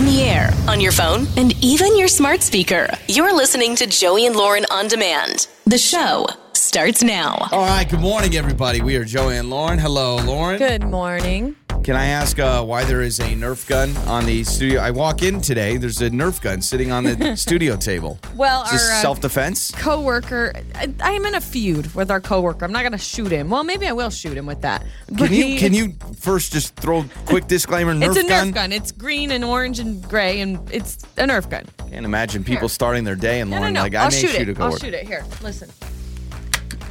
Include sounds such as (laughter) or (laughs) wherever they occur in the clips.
on the air, on your phone, and even your smart speaker. You're listening to Joey and Lauren on demand. The show starts now. All right, good morning, everybody. We are Joey and Lauren. Hello, Lauren. Good morning. Can I ask uh, why there is a Nerf gun on the studio? I walk in today, there's a Nerf gun sitting on the (laughs) studio table. Well, Is our uh, self defense? coworker, I, I am in a feud with our coworker. I'm not going to shoot him. Well, maybe I will shoot him with that. Can But you he- can you first just throw a quick disclaimer? (laughs) Nerf It's a Nerf gun? gun. It's green and orange and gray, and it's a Nerf gun. Can't imagine people Here. starting their day and No, no, no. like I I'll may shoot shoot a it. I'll shoot it. Here, listen.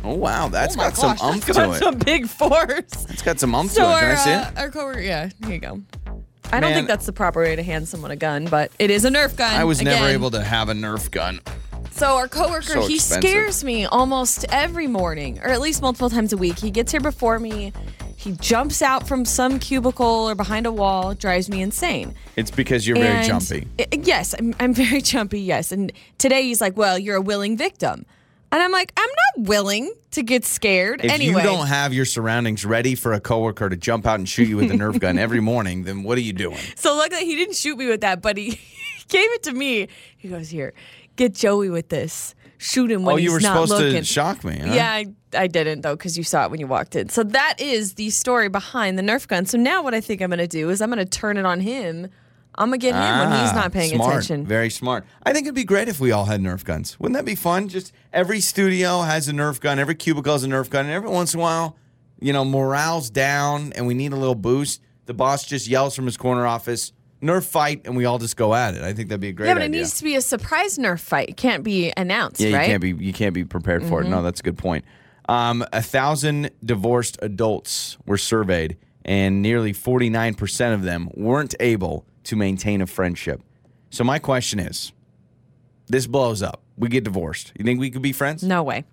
Oh wow, that's oh got gosh, some that's umph to got it. some big force. It's got some umph So to it. Can our, I see uh, it? our coworker, yeah, here you go. I don't Man. think that's the proper way to hand someone a gun, but it is a Nerf gun. I was never Again, able to have a Nerf gun. So our coworker, So he expensive. scares me almost every morning, or at least multiple times a week. He gets here before me. He jumps out from some cubicle or behind a wall, drives me insane. It's because you're very And- jumpy. I- yes, I'm, I'm very (laughs) jumpy. Yes, and today he's like, "Well, you're a willing victim," and I'm like, "I'm not willing to get scared." Anyway. If anyway, you don't have your surroundings ready for a coworker to jump out and shoot you with a Nerf gun every morning, then what are you doing? (laughs) So luckily he didn't shoot me with that, but he (laughs) gave it to me. He goes, "Here, get Joey with this. Shoot him when oh, he's you were not supposed looking." to shock me, huh? Yeah, I, I didn't though because you saw it when you walked in. So that is the story behind the Nerf gun. So now what I think I'm going to do is I'm going to turn it on him. I'm going to get him when he's Ah, not paying smart. attention. Very smart. I think it'd be great if we all had Nerf guns. Wouldn't that be fun? Just every studio has a Nerf gun, every cubicle has a Nerf gun, and every once in a while, you know, morale's down and we need a little boost. The boss just yells from his corner office, Nerf fight, and we all just go at it. I think that'd be a great idea. yeah, but idea. it needs to be a surprise Nerf fight. It can't be announced, Yeah, you right? Mm-hmm. can't be you can't be prepared for it. No, that's a good point. Um, a thousand divorced adults were surveyed, and nearly forty nine percent of them weren't able to maintain a friendship. So my question is, this blows up. We get divorced. You think we could be friends? No way.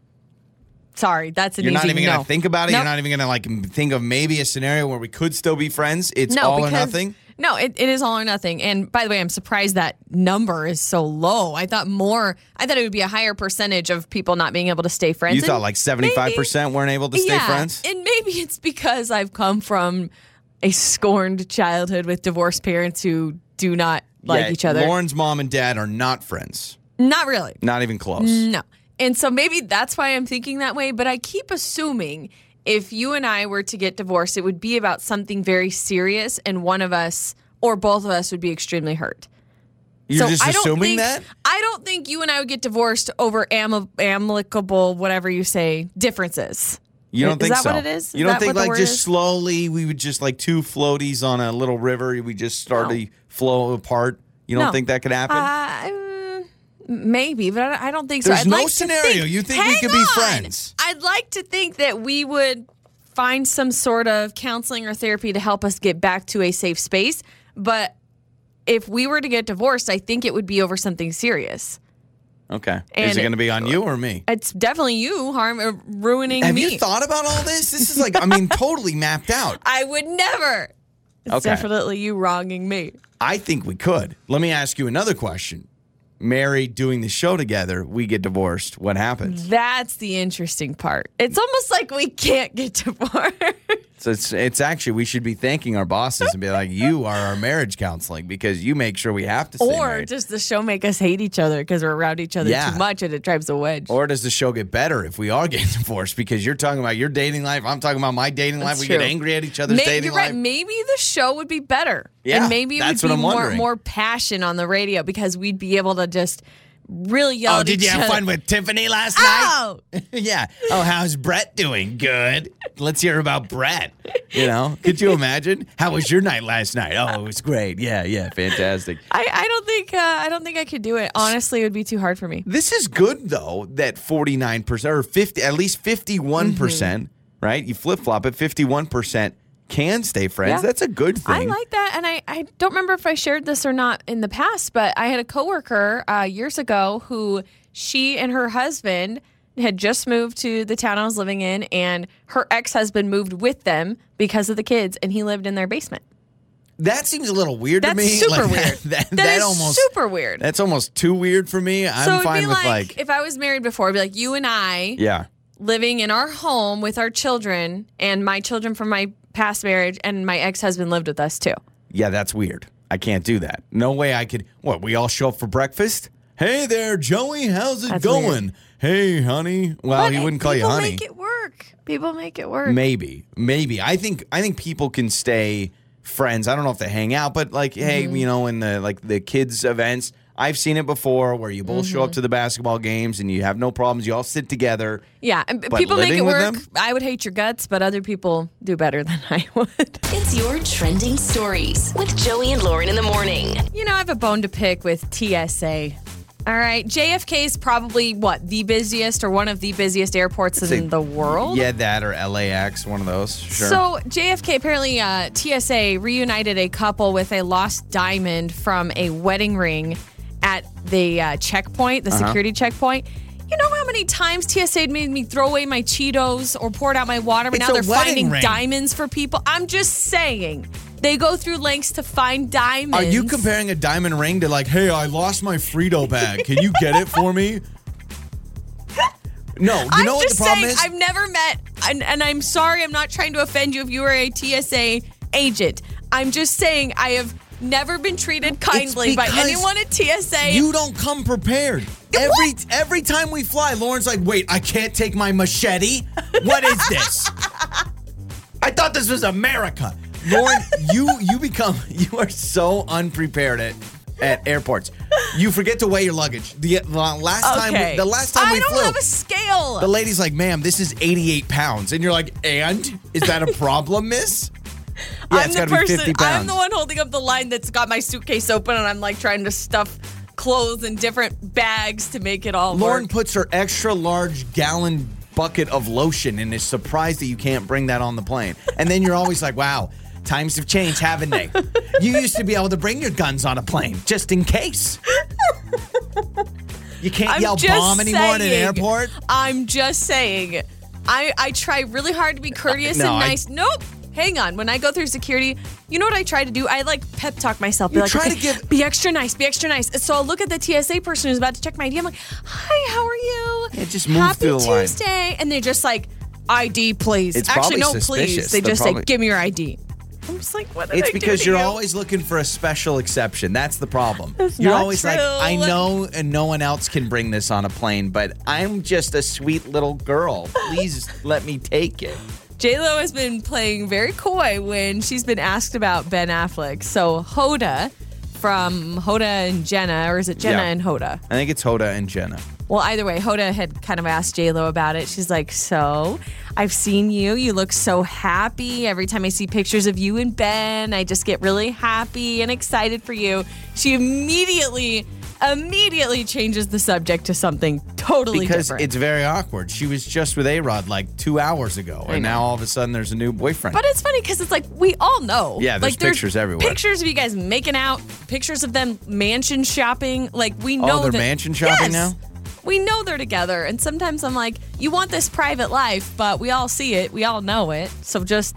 Sorry, that's an You're easy not even no. gonna think about it. Nope. You're not even gonna like think of maybe a scenario where we could still be friends. It's no, all or nothing. No, it, it is all or nothing. And by the way, I'm surprised that number is so low. I thought more. I thought it would be a higher percentage of people not being able to stay friends. You And thought like seventy five percent weren't able to stay yeah, friends. and maybe it's because I've come from a scorned childhood with divorced parents who do not like Yeah, each other. Lauren's mom and dad are not friends. not really. Not even close. No. And so maybe that's why I'm thinking that way. But I keep assuming if you and I were to get divorced, it would be about something very serious, and one of us or both of us would be extremely hurt. You're so just I don't assuming think, that. I don't think you and I would get divorced over am- amicable, whatever you say, differences. You don't Is think that so? what it is? You don't think like just is? slowly we would just like two floaties on a little river, we just start No. to flow apart. You don't No. think that could happen? Uh, mm, maybe, but I don't think so. There's no like scenario. think- You think we could be friends. I'd like to think that we would find some sort of counseling or therapy to help us get back to a safe space. But if we were to get divorced, I think it would be over something serious. Okay. Is and it it- going to be on you or me? It's definitely you harm uh, ruining Have me. you thought about all this? This is like, I mean, (laughs) totally mapped out. I would never. It's Okay. definitely you wronging me. I think we could. Let me ask you another question. Married, doing the show together, we get divorced. What happens? That's the interesting part. It's almost like we can't get (laughs) divorced. So it's it's actually we should be thanking our bosses and be like, you are our marriage counseling because you make sure we have to or married. does the show make us hate each other because we're around each other Yeah. too much and it drives a wedge? Or does the show get better if we are (laughs) getting divorced? Because you're talking about your dating life, I'm talking about my dating life. That's We true. get angry at each other's May- dating you're right. life. Maybe the show would be better. Yeah, and maybe it that's would be more wondering. more passion on the radio because we'd be able to just really yell Oh, did you have other. fun with Tiffany last night? Oh, (laughs) yeah. Oh, how's Brett doing? Good. Let's hear about Brett. You know, could you imagine? How was your night last night? Oh, it was great. Yeah, yeah, fantastic. I, I don't think uh, I don't think I could do it. Honestly, it would be too hard for me. This is good though that 49% or 50 at least 51%, percent right? You flip-flop it 51% can stay friends. Yeah. That's a good thing. I like that, and I, I don't remember if I shared this or not in the past, but I had a coworker uh, years ago who she and her husband had just moved to the town I was living in, and her ex husband moved with them because of the kids, and he lived in their basement. That seems a little weird That's to me. (laughs) super Like, weird. (laughs) That, that that is almost super weird. That's almost too weird for me. I'm so fine with like, like, if I was married before, it'd be like you and I yeah. living in our home with our children, and my children from my past marriage, and my ex husband lived with us too. Yeah, that's weird. I can't do that. No way I could. What? We all show up for breakfast. Hey there, Joey. How's it That's going? weird. Hey, honey. Well, he wouldn't call you people honey. make it work. People make it work. Maybe, maybe. I think I think people can stay friends. I don't know if they hang out, but like, hey, Mm-hmm. you know, in the like the kids events, I've seen it before where you both show up Mm-hmm. to the basketball games and you have no problems. You all sit together. Yeah, and people make it work. them? I would hate your guts, but other people do better (laughs) than I would. It's your trending stories with Joey and Lauren in the morning. You know, I have a bone to pick with TSA. All right, JFK is probably what the busiest or one of the busiest airports in Say- the world. Yeah, that or LAX, one of those. Sure. So JFK apparently uh, TSA reunited a couple with a lost diamond from a wedding ring at the uh, checkpoint, the Uh-huh. security checkpoint. You know how many times TSA had made me throw away my Cheetos or poured out my water, but It's now they're finding ring. diamonds for people? I'm just saying. They go through lengths to find diamonds. Are you comparing a diamond ring to like, hey, I lost my Frito bag. Can you get it for me? (laughs) No, you I'm know what the problem saying, is? I've never met, and, and I'm sorry, I'm not trying to offend you if you are a TSA agent. I'm just saying I have never been treated kindly by anyone at TSA. You don't come prepared. Every every time we fly, Lauren's like, "Wait, I can't take my machete. What is this? I thought this was America." Lauren, you you become (laughs) you are so unprepared at at airports. You forget to weigh your luggage. The, the last time we, the last time I we don't flew, have a scale. the lady's like, "Ma'am, this is 88 pounds," and you're like, "And is that a problem, Miss?" Yeah, I'm the person. 50 pounds. I'm the one holding up the line that's got my suitcase open, and I'm like trying to stuff clothes in different bags to make it all Lauren work. puts her extra large gallon bucket of lotion and is surprised that you can't bring that on the plane. And then you're always like, wow, times have changed, haven't they? You used to be able to bring your guns on a plane just in case. You can't I'm yell bomb anymore in an airport. I'm just saying. I I try really hard to be courteous No, and I- nice. nope. Hang on. When I go through security, you know what I try to do? I like pep talk myself. Be You like, try to give- be extra nice, be extra nice. So I'll look at the TSA person who's about to check my ID. I'm like, hi, how are you? Yeah, just move Happy through the line. Tuesday. And they're just like, ID, please. It's Actually, no, suspicious. please. They They're just probably- say, give me your ID. I'm just like, what did It's I do because to you're you? always looking for a special exception. That's the problem. That's you're not always like. I know and no one else can bring this on a plane, but I'm just a sweet little girl. Please let me take it. J Lo has been playing very coy when she's been asked about Ben Affleck. So Hoda from Hoda and Jenna, or is it Jenna Yeah. and Hoda? I think it's Hoda and Jenna. Well, either way, Hoda had kind of asked J Lo about it. She's like, "So, I've seen you. You look so happy every time I see pictures of you and Ben. I just get really happy and excited for you." She immediately, immediately changes the subject to something totally because different. it's very awkward. She was just with A Rod like two hours ago, and now all of a sudden there's a new boyfriend. But it's funny because it's like we all know. Yeah, there's like, pictures everywhere. Pictures of you guys making out, pictures of them mansion shopping. Like we know Oh, they're that- mansion shopping Yes. now? We know they're together, and sometimes I'm like, you want this private life, but we all see it, we all know it. So just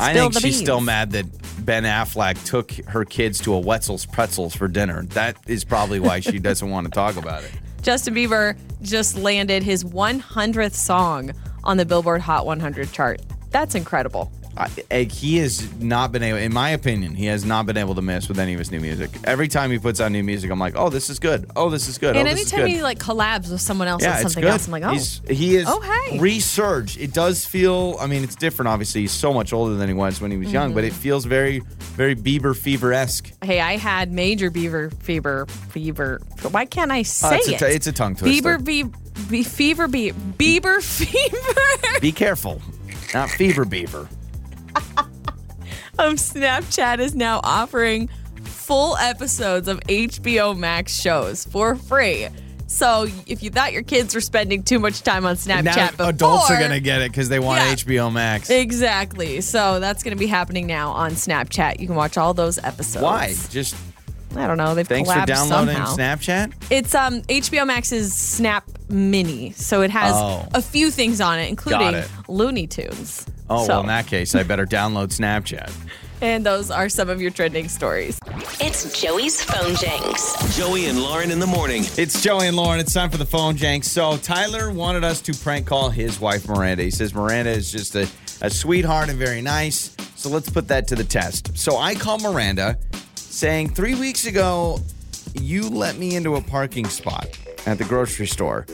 I think she's beans. still mad that Ben Affleck took her kids to a Wetzel's Pretzels for dinner. That is probably why she (laughs) doesn't want to talk about it. Justin Bieber just landed his 100th song on the Billboard Hot 100 chart. That's incredible. I, he has not been able, in my opinion, he has not been able to miss with any of his new music. Every time he puts out new music, I'm like, oh, this is good. Oh, this is good. And oh, anytime good. he like collabs with someone else yeah, on something else, I'm like, oh, He's, he is Oh, hey. resurged. It does feel, I mean, it's different, obviously. He's so much older than he was when he was young, but Mm-hmm. it feels very, very Bieber fever esque. Hey, I had major beaver fever. Fever. Why can't I say it's, it? t- it's a tongue twister. Bieber be, be fever be Bieber fever. Be careful. Not fever beaver. Um, Snapchat is now offering full episodes of HBO Max shows for free. So if you thought your kids were spending too much time on Snapchat now before, adults are going to get it because they want Yeah. HBO Max. Exactly. So that's going to be happening now on Snapchat. You can watch all those episodes. Why? Just I don't know. They've thanks for downloading somehow. Snapchat. It's um HBO Max's Snap Mini, so it has Oh. a few things on it, including it. Looney Tunes. Oh, So- well, in that case, I better download Snapchat. (laughs) and those are some of your trending stories. It's Joey's phone janks. Joey and Lauren in the morning. It's Joey and Lauren. It's time for the phone jank. So Tyler wanted us to prank call his wife Miranda. He says Miranda is just a, a sweetheart and very nice. So let's put that to the test. So I call Miranda, saying three weeks ago, you let me into a parking spot at the grocery store.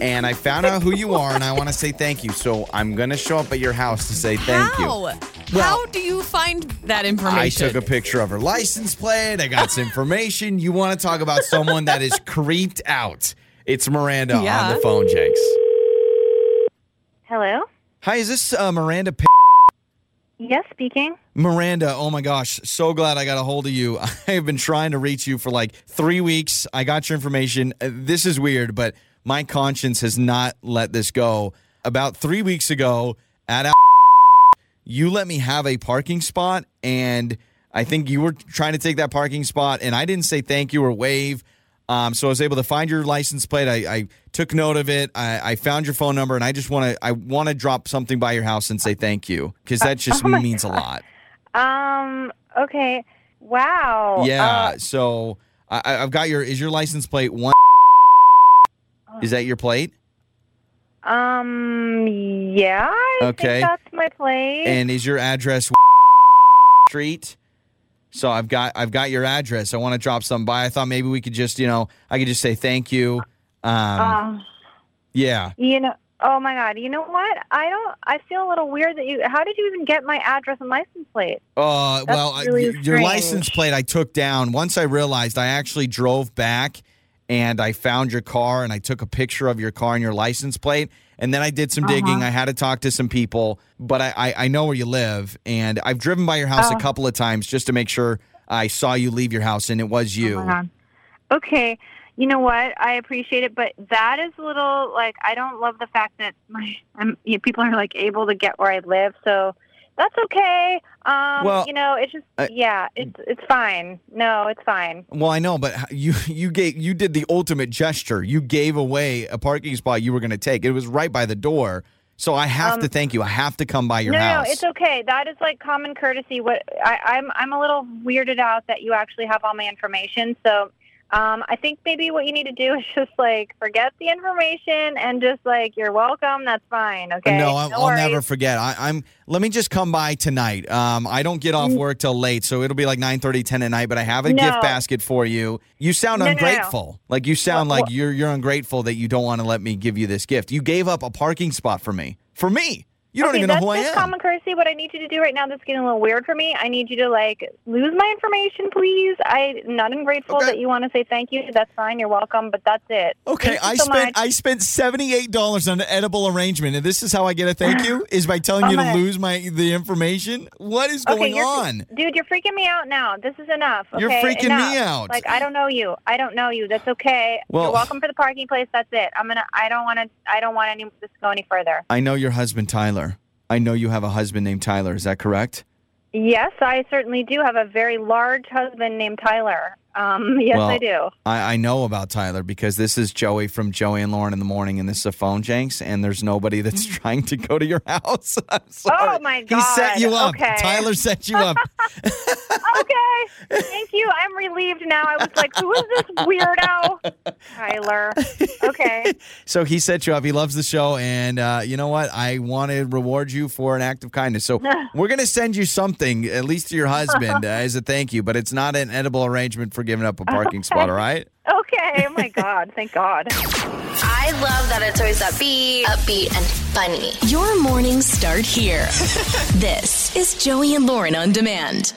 And I found out who you are, and I want to say thank you. So I'm going to show up at your house to say thank How? you. How do you find that information? I information? took a picture of her license plate. I got some information. You want to talk about someone that is creeped out? It's Miranda Yeah. on the phone, Jenks. Hello? Hi, is this uh, Miranda? P- Yes, speaking. Miranda, oh my gosh, so glad I got a hold of you. (laughs) I have been trying to reach you for like three weeks. I got your information. Uh, This is weird, but my conscience has not let this go. About three weeks ago at Al- you let me have a parking spot, and I think you were trying to take that parking spot, and I didn't say thank you or wave. Um, so I was able to find your license plate. I, I took note of it. I, I found your phone number, and I just want to I want to drop something by your house and say thank you because that just (laughs) oh means a lot. Um, okay. Wow. Yeah. Uh, so I, I- I've got your. Is your license plate one? Is that your plate? um, yeah, I Okay. think that's my place. And is your address street? So I've got I've got your address. I want to drop something by. I thought maybe we could just you know I could just say thank you. Um, Uh, yeah. you know, oh my God. You know what? I don't, I feel a little weird that you, how did you even get my address and license plate? Uh, That's well, really y- your license plate I took down. Once I realized, I actually drove back and I found your car and I took a picture of your car and your license plate. And then I did some digging. Uh-huh. I had to talk to some people, but I, I, I know where you live. And I've driven by your house a Oh. couple of times just to make sure I saw you leave your house and it was you. Oh. Okay. You know what? I appreciate it, but that is a little like I don't love the fact that my I'm, you know, people are like able to get where I live. So that's okay. Um, Well, you know, it's just I- yeah, it's it's fine. No, it's fine. Well, I know, but you (laughs) you gave you did the ultimate gesture. You gave away a parking spot you were going to take. It was right by the door. So I have Um, to thank you. I have to come by your no, house. no, it's okay. That is like common courtesy. What I, I'm I'm a little weirded out that you actually have all my information. So um, I think maybe what you need to do is just like forget the information and just like you're welcome. That's fine. Okay. No, I'll, No I'll never forget. I, I'm. Let me just come by tonight. Um, I don't get off Mm. work till late, so it'll be like 9:30, 10 at night. But I have a No. gift basket for you. You sound No, no, no. ungrateful. Like you sound What- like you're you're ungrateful that you don't want to let me give you this gift. You gave up a parking spot for me. For me. You don't okay, even know that's who I just am. common courtesy. What I need you to do right now that's getting a little weird for me, I need you to like lose my information, please. I'm not ungrateful Okay. that you want to say thank you. That's fine. You're welcome, but that's it. Okay, I so spent much. I spent seventy eight dollars on an edible arrangement, and this is how I get a thank you (sighs) is by telling Oh you to lose my the information. What is going you're, on? dude. You're freaking me out now. This is enough. You're freaking Enough. me out. Like I don't know you. I don't know you. That's okay. Well- you're welcome for the parking place. That's it. I'm gonna. I don't want to. I don't want any this to go any further. I know your husband Tyler. I know you have a husband named Tyler. Is that correct? Yes, I certainly do have a very large husband named Tyler. Um, (laughs) yes, Well, I do. I, I know about Tyler because this is Joey from Joey and Lauren in the morning, and this is a phone janks, and there's nobody that's (laughs) trying to go to your (laughs) house. Mm. Oh, my god! He set you up. Okay. Tyler set you up. okay. Thank you. I'm relieved now. I was like, who is this weirdo? Tyler. Okay. (laughs) so he set you up. He loves the show, and uh, you know what? I want to reward you for an act of kindness. So (laughs) we're gonna send you something, at least to your husband, uh, (laughs) as a thank you. But it's not an edible arrangement for giving up a parking spot. All right? Okay. Oh my God. Thank God. I love that it's always upbeat, upbeat, and funny. Your mornings start here. this is Joey and Lauren on demand.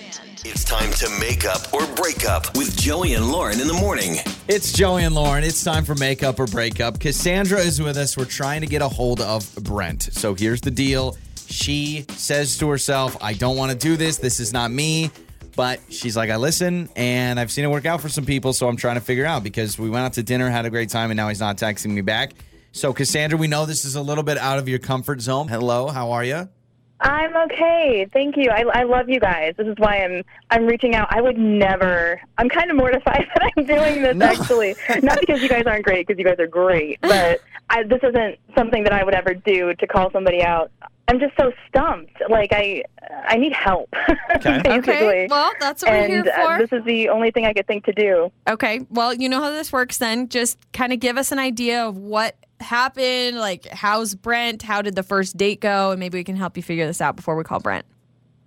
It's time to make up or break up with Joey and Lauren in the morning. It's Joey and Lauren. It's time for make up or break up. Cassandra is with us. We're trying to get a hold of Brent. So here's the deal. She says to herself, I don't want to do this. This is not me. But she's like, I listen and I've seen it work out for some people. So I'm trying to figure out because we went out to dinner, had a great time, and now he's not texting me back. So, Cassandra, we know this is a little bit out of your comfort zone. Hello, how are you? I'm okay. Thank you. I, I love you guys. This is why I'm I'm reaching out. I would never. I'm kind of mortified (laughs) that I'm doing this No. actually. Not because you guys aren't great, because you guys are great, but I, this isn't something that I would ever do to call somebody out. I'm just so stumped. Like I I need help. Okay. (laughs) Okay, well, that's what we're and here uh, for. this is the only thing I could think to do. Okay. Well, you know how this works then. Just kind of give us an idea of what happened. Like, how's Brent? How did the first date go? And maybe we can help you figure this out before we call Brent.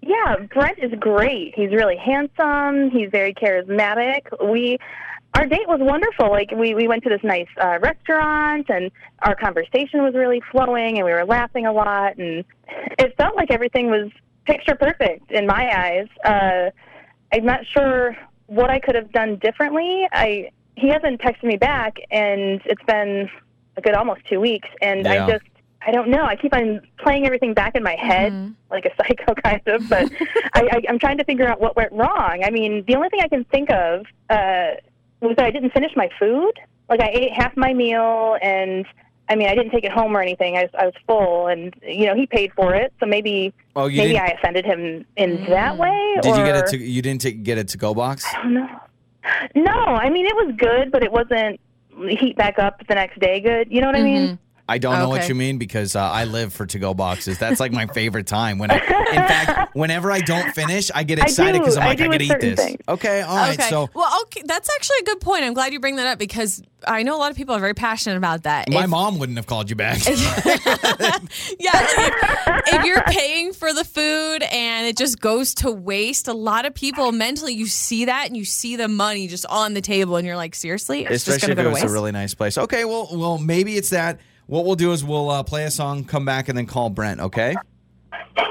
Yeah, Brent is great. He's really handsome. He's very charismatic. We, our date was wonderful. Like we we went to this nice uh, restaurant, and our conversation was really flowing, and we were laughing a lot, and it felt like everything was picture perfect in my eyes. Uh, I'm not sure what I could have done differently. I he hasn't texted me back, and it's been a good almost two weeks, and Yeah. I just I don't know. I keep on playing everything back in my head mm-hmm. like a (laughs) psycho kind of, but I, I, I'm trying to figure out what went wrong. I mean, the only thing I can think of uh, was that I didn't finish my food. Like I ate half my meal, and I mean, I didn't take it home or anything. I was, I was full, and you know, he paid for it, so maybe Oh, maybe I offended him in mm. that way. did you get it to? You didn't take, get it to go box? I don't know. No, I mean it was good, but it wasn't heat back up the next day. Good, you know what I mean? Mm-hmm. I don't know what you mean because uh, I live for to-go boxes. That's like my favorite time. When, I, in fact, (laughs) whenever I don't finish, I get excited because. I'm like, I, with could eat this. things. Okay, all right. okay. So well, okay, that's actually a good point. I'm glad you bring that up because I know a lot of people are very passionate about that. my If- mom wouldn't have called you back. (laughs) Yeah, if, if you're paying for the food and it just goes to waste, a lot of people mentally you see that and you see the money just on the table and you're like, seriously, it's just Especially gonna if go it to was waste. a really nice place. Okay, well, well, maybe it's that. What we'll do is we'll uh, play a song, come back, and then call Brent. Okay.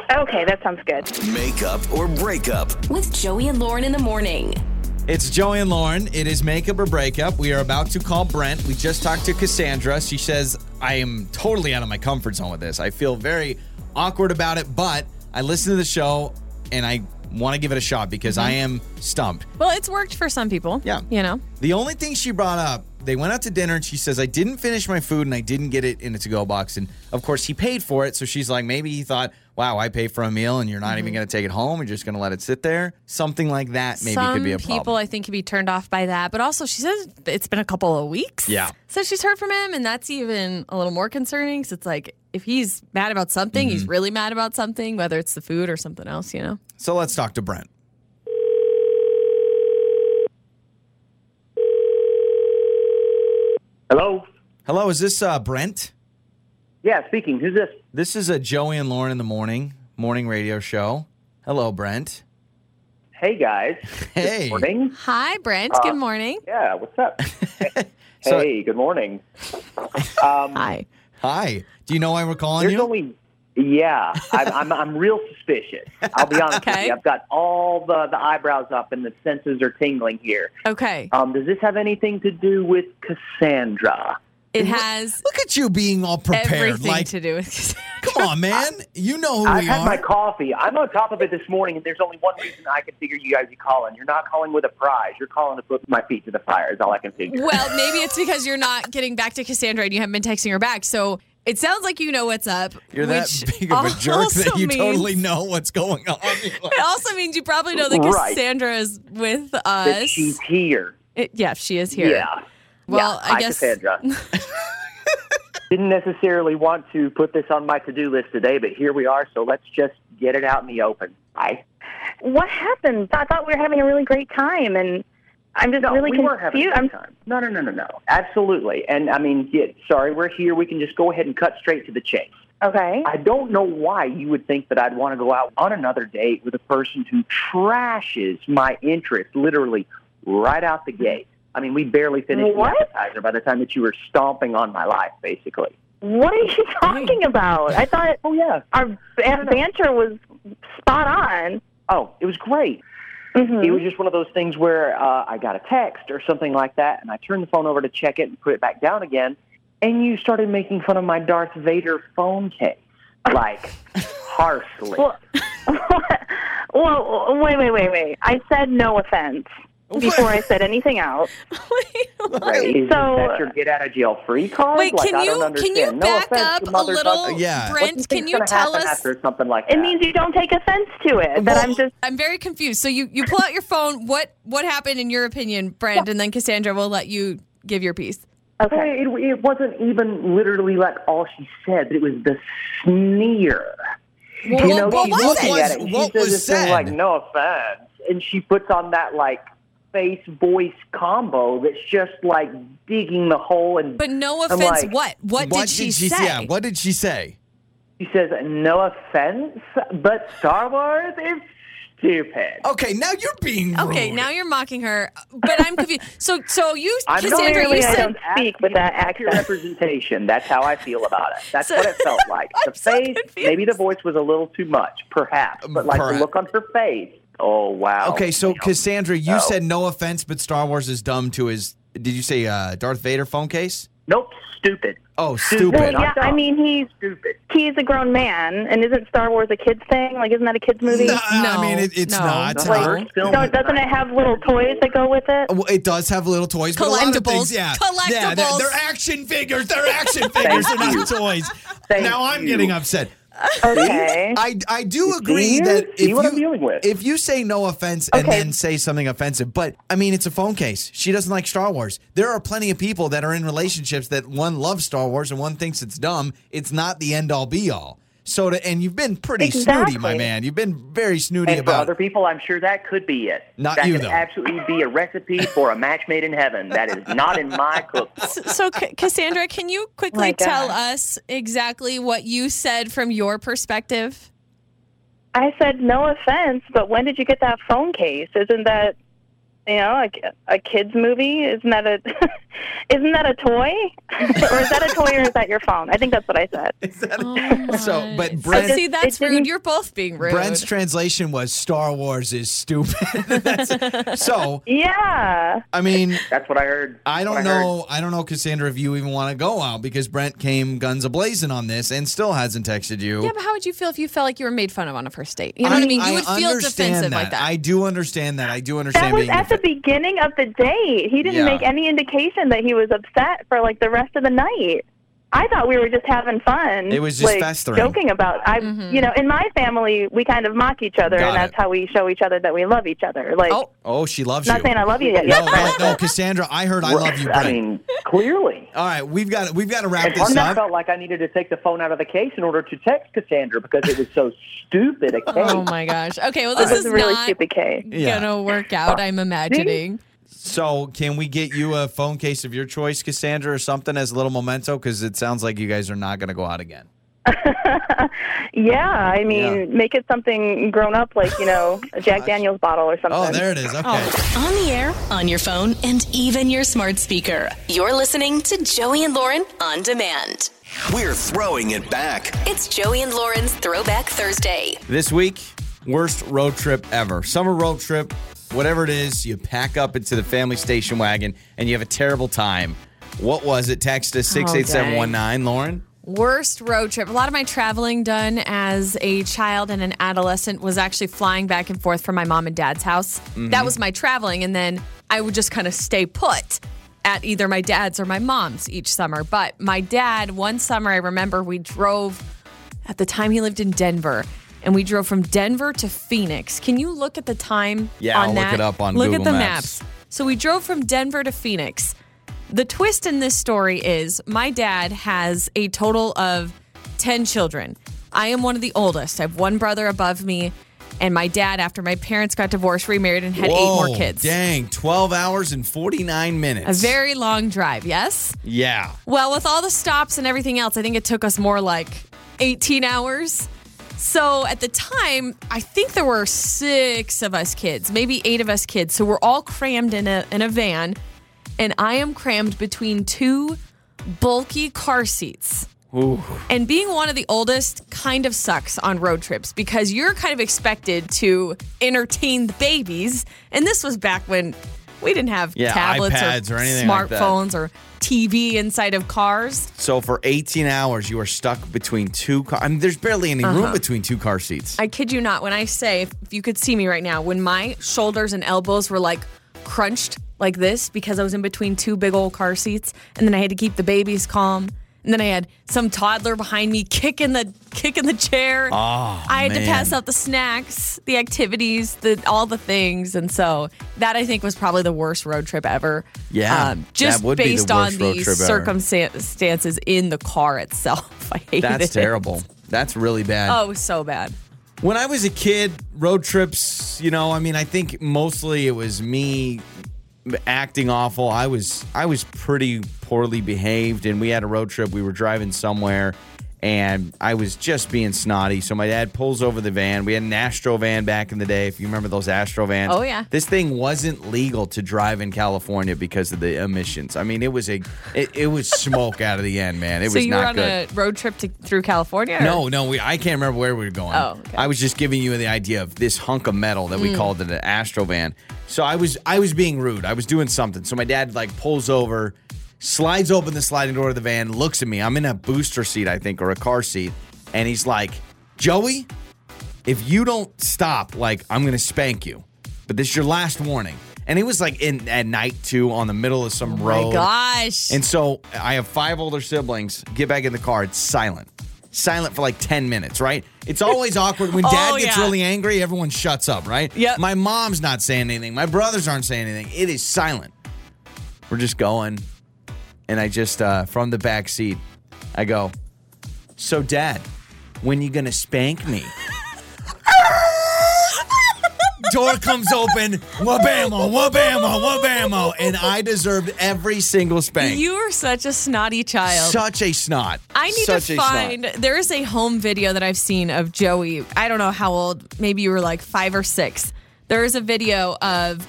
Okay, that sounds good. Make up or break up. With Joey and Lauren in the morning. It's Joey and Lauren. It is makeup or breakup. We are about to call Brent. We just talked to Cassandra. She says, I am totally out of my comfort zone with this. I feel very awkward about it, but I listen to the show and I want to give it a shot because I am stumped. well, it's worked for some people. Yeah. You know? The only thing she brought up, they went out to dinner and she says, I didn't finish my food and I didn't get it in a to go box. And of course, he paid for it. So she's like, maybe he thought, wow, I pay for a meal and you're not even going to take it home. You're just going to let it sit there. Something like that maybe some could be a problem. people. I think could be turned off by that. But also she says it's been a couple of weeks. Yeah. So she's heard from him and that's even a little more concerning because it's like if he's mad about something, he's Mm-hmm. really mad about something, whether it's the food or something else, you know? So let's talk to Brent. Hello. Hello, is this uh, Brent? Yeah, speaking. Who's this? This is a Joey and Lauren in the morning morning radio show. Hello, Brent. Hey guys. Hey. Good morning. Hi, Brent. Uh, Good morning. Yeah. What's up? (laughs) So- hey. Good morning. Um, Hi. Hi. Do you know why we're calling There's you? only. Yeah, I'm, I'm I'm real suspicious. I'll be honest with you. I've got all the the eyebrows up and the senses are tingling here. Okay. Um, does this have anything to do with Cassandra? It has Look at you being all prepared. everything Like, to do with come on, man. You know who I've we had are. my coffee. I'm on top of it this morning, and there's only one reason I can figure you guys are calling. You're not calling with a prize. You're calling to put my feet to the fire. Is all I can figure. Well, maybe it's because you're not getting back to Cassandra and you haven't been texting her back. So it sounds like you know what's up. You're that which big of a jerk also that you means- totally know what's going on. (laughs) It also means you probably know that Right. Cassandra is with That us. she's here. It- yeah, she is here. Yeah. Well, yeah. I Hi, guess Cassandra. (laughs) Didn't necessarily want to put this on my to-do list today, but here we are. So let's just get it out in the open. Bye. What happened? I thought we were having a really great time, and I'm just No, really we weren't having a confused. I'm time. No, no, no, no, no. Absolutely. And I mean, yeah, sorry, we're here. We can just go ahead and cut straight to the chase. okay. I don't know why you would think that I'd want to go out on another date with a person who trashes my interest literally right out the gate. I mean, we barely finished What? the appetizer by the time that you were stomping on my life, basically. What are you talking about? I thought (laughs) Oh, yeah. our ban- banter was spot on. Oh, it was great. Mhm. It was just one of those things where uh, I got a text or something like that, and I turned the phone over to check it and put it back down again, and you started making fun of my Darth Vader phone case, like (laughs) harshly. Well, (laughs) well, wait, wait, wait, wait. I said no offense before I (laughs) said anything else. (laughs) Right? Is So- that your get out of jail free card? Wait, like, can I you can you. No back up a little, Tucker. Yeah. What you Brent? Can you tell us? after something like It means you don't take offense to it. That I'm just I'm very confused. So you you pull out your phone. What what happened in your opinion, Brent? And then Cassandra will let you give your piece. okay. It, it wasn't even literally like all she said, but it was the sneer. Well, you know, what she's was it? at it. and What was said? Like, no offense, and she puts on that like face voice combo that's just like digging the hole and But no offense. like, what what, did she say? Yeah, what did she say? She says, "No offense, but Star Wars is stupid." Okay, now you're being Okay, now you're mocking her, but I'm confused. (laughs) So, so you, I'm Cassandra, clearly you I said don't speak with that accurate (laughs) representation. That's how I feel about it. That's So- what it felt (laughs) like. I'm The so face, confused. maybe the voice was a little too much, perhaps, but like Perhaps. the look on her face. Oh wow. Okay, so Cassandra, you no. said no offense, but Star Wars is dumb to his. Did you say uh, Darth Vader phone case? nope, stupid. Oh, Well, stupid. yeah, I mean he's Stupid. he's a grown man, and isn't Star Wars a kids thing? Like, isn't that a kids movie? No, I mean it, it's no. not. The Uh, first film doesn't it have little toys that go with it? well, it does have little toys, but a lot of Collectibles. things, yeah, yeah, they're, Collectibles. they're action figures. They're action (laughs) figures. they're not toys. Thank now I'm you. getting upset. Okay. I, I do agree that if you I'm dealing with? if you say no offense and Okay. then say something offensive, but I mean it's a phone case. She doesn't like Star Wars. There are plenty of people that are in relationships that one loves Star Wars and one thinks it's dumb. It's not the end all be all. So to, and you've been pretty snooty, my man. You've been very snooty And for about other people, I'm sure that could be it. Not that you, could though. absolutely be a recipe for a match made in heaven. That is not in my (laughs) cookbook. So, C- Cassandra, can you quickly My tell us exactly what you said from your perspective? I said no offense, but when did you get that phone case? Isn't that you know like a kids movie? Isn't that a (laughs) isn't that a toy? (laughs) or is that a toy or is that your phone? I think that's what I said. (laughs) Oh So, but Brent- see, that's rude. You're both being rude. Brent's translation was Star Wars is stupid. That's- so Yeah. I mean That's what I heard. I don't heard. know. I don't know, Cassandra, if you even want to go out because Brent came guns a blazing on this and still hasn't texted you. yeah, but how would you feel if you felt like you were made fun of on a first date? You know what I mean? You would feel defensive that. like that. I do understand that. I do understand That was being at the beginning of the date. He didn't Yeah. make any indication that he was upset for like the rest of the night. I thought we were just having fun. It was just like, festering. Joking about I Mm-hmm. you know, in my family we kind of mock each other Got and that's it. how we show each other that we love each other. Like Oh. Oh, she loves not you. saying I love you yet. no, no, (laughs) no, Cassandra. I heard I love you, Brent. I mean, clearly. All right, we've got we've got to wrap And this up. I felt like I needed to take the phone out of the case in order to text Cassandra because it was so stupid a (laughs) case. oh my gosh. Okay, well this This is is really not stupid case. Yeah. gonna work out. I'm imagining. So, can we get you a phone case of your choice, Cassandra, or something as a little memento? Because it sounds like you guys are not going to go out again. (laughs) Yeah, I mean, Yeah. make it something grown up, like you know, (laughs) a Jack Daniel's bottle or oh, something. Oh, there it is. Okay. Oh, on the air, on your phone, and even your smart speaker. You're listening to Joey and Lauren on demand. We're throwing it back. It's Joey and Lauren's Throwback Thursday. This week, worst road trip ever. Summer road trip, whatever it is, you pack up into the family station wagon and you have a terrible time. What was it? Text us 68719, Lauren. Worst road trip. A lot of my traveling done as a child and an adolescent was actually flying back and forth from my mom and dad's house. Mm-hmm. That was my traveling. And then I would just kind of stay put at either my dad's or my mom's each summer. But my dad, one summer, I remember we drove, at the time he lived in Denver. And we drove from Denver to Phoenix. Can you look at the time? Yeah, on I'll look it up on Look Google at the Maps. maps. So we drove from Denver to Phoenix. The twist in this story is my dad has a total of 10 children. I am one of the oldest. I have one brother above me. And my dad, after my parents got divorced, remarried, and had eight more kids. Dang, 12 hours and 49 minutes. A very long drive, yes? Yeah. Well, with all the stops and everything else, I think it took us more like 18 hours. So at the time, I think there were six of us kids, maybe eight of us kids. So we're all crammed in a in a van, and I am crammed between two bulky car seats. Ooh. And being one of the oldest kind of sucks on road trips because you're kind of expected to entertain the babies. And this was back when we didn't have Yeah, tablets iPads or, or anything like that. smartphones or TV inside of cars. So for 18 hours, you are stuck between two car. I mean, there's barely any room between two car seats. Uh-huh. I kid you not. When I say, if you could see me right now, when my shoulders and elbows were like crunched like this because I was in between two big old car seats, and then I had to keep the babies calm. And then I had some toddler behind me kicking the kicking the chair. Oh, I had to pass out the snacks, the activities, the all the things, and so that I think was probably the worst road trip ever. Um, Yeah, just that would be the based on the ever. circumstances in the car itself. (laughs) I hated it. That's terrible. That's really bad. Oh, it so bad. When I was a kid, road trips, you know, I mean, I think mostly it was me acting awful. I was I was pretty poorly behaved and we had a road trip. We were driving somewhere and I was just being snotty. So my dad pulls over the van. We had an Astro van back in the day, if you remember those Astro vans. Oh, yeah. This thing wasn't legal to drive in California because of the emissions. I mean, it was a it, it was smoke out of the end, man. It so was you were on good. a road trip to, through California? or- No, no, we, I can't remember where we were going. Oh, okay. I was just giving you the idea of this hunk of metal that Mm. we called it an Astro van. So I was I was being rude. I was doing something. So my dad like pulls over, slides open the sliding door of the van, looks at me. I'm in a booster seat, I think, or a car seat, and he's like, "Joey, if you don't stop, like I'm gonna spank you. But this is your last warning." And it was like in at night too, on the middle of some Oh road. my gosh. And so I have five older siblings. Get back in the car. It's silent. Silent for like 10 minutes, right? It's always (laughs) awkward. When dad Oh, gets yeah. really angry, everyone shuts up, right? Yeah. My mom's not saying anything. My brothers aren't saying anything. It is silent. We're just going. And I just, uh, from the back seat, I go, So, dad, when you to spank me? Door comes open, wabamo, wabamo, wabamo, and I deserved every single spank. you are such a snotty child. Such a snot. I need Such to a snot. find. There is a home video that I've seen of Joey. I don't know how old. Maybe you were like five or six. There is a video of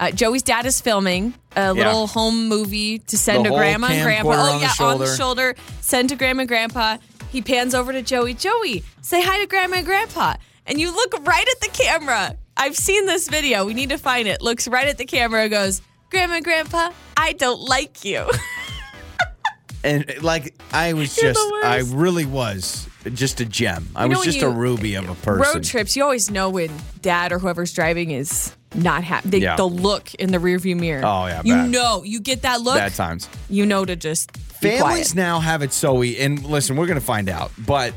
uh, Joey's dad is filming a little home movie to send The to grandma and grandpa. Oh on the yeah, on the shoulder. Send to grandma and grandpa. He pans over to Joey. Joey, say hi to grandma and grandpa. And you look right at the camera. I've seen this video. We need to find it. Looks right at the camera. and Goes, grandma and grandpa, I don't like you. (laughs) And like I was You're just, I really was just a gem. I You know was just a ruby of a person. Road trips, you always know when dad or whoever's driving is not happy. They, Yeah. The look in the rearview mirror. Oh, yeah, You bad. know, you get that look. Bad times. You know to just be Families quiet. now have it so e- and listen, we're gonna find out. But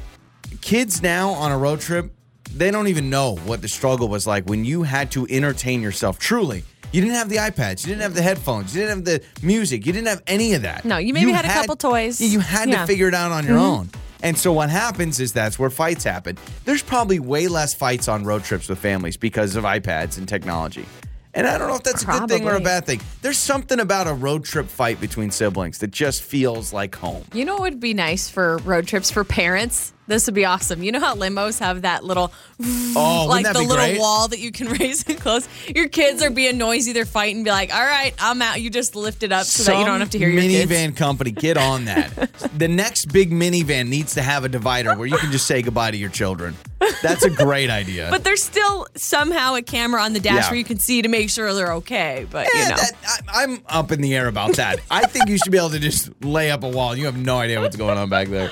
kids now on a road trip, they don't even know what the struggle was like when you had to entertain yourself. Truly, you didn't have the iPads, you didn't have the headphones, you didn't have the music, you didn't have any of that. No, you maybe had a couple toys. You had Yeah. to figure it out on your Mhm. own. And so what happens is that's where fights happen. There's probably way less fights on road trips with families because of iPads and technology. And I don't know if that's a good thing or a bad thing. There's something about a road trip fight between siblings that just feels like home. You know what would be nice for road trips for parents? This would be awesome. You know how limos have that little, Oh, (laughs) like that the little great? wall that you can (laughs) raise and close? Your kids are being noisy, they're fighting, be like, all right, I'm out. You just lift it up so that you don't have to hear your kids. minivan company, get on that. (laughs) the next big minivan needs to have a divider where you can just say goodbye to your children. That's a great idea. But there's still somehow a camera on the dash Yeah. where you can see to make sure they're okay. But you Eh, know, that- I, I'm up in the air about that. I think you should be able to just lay up a wall. You have no idea what's going on back there.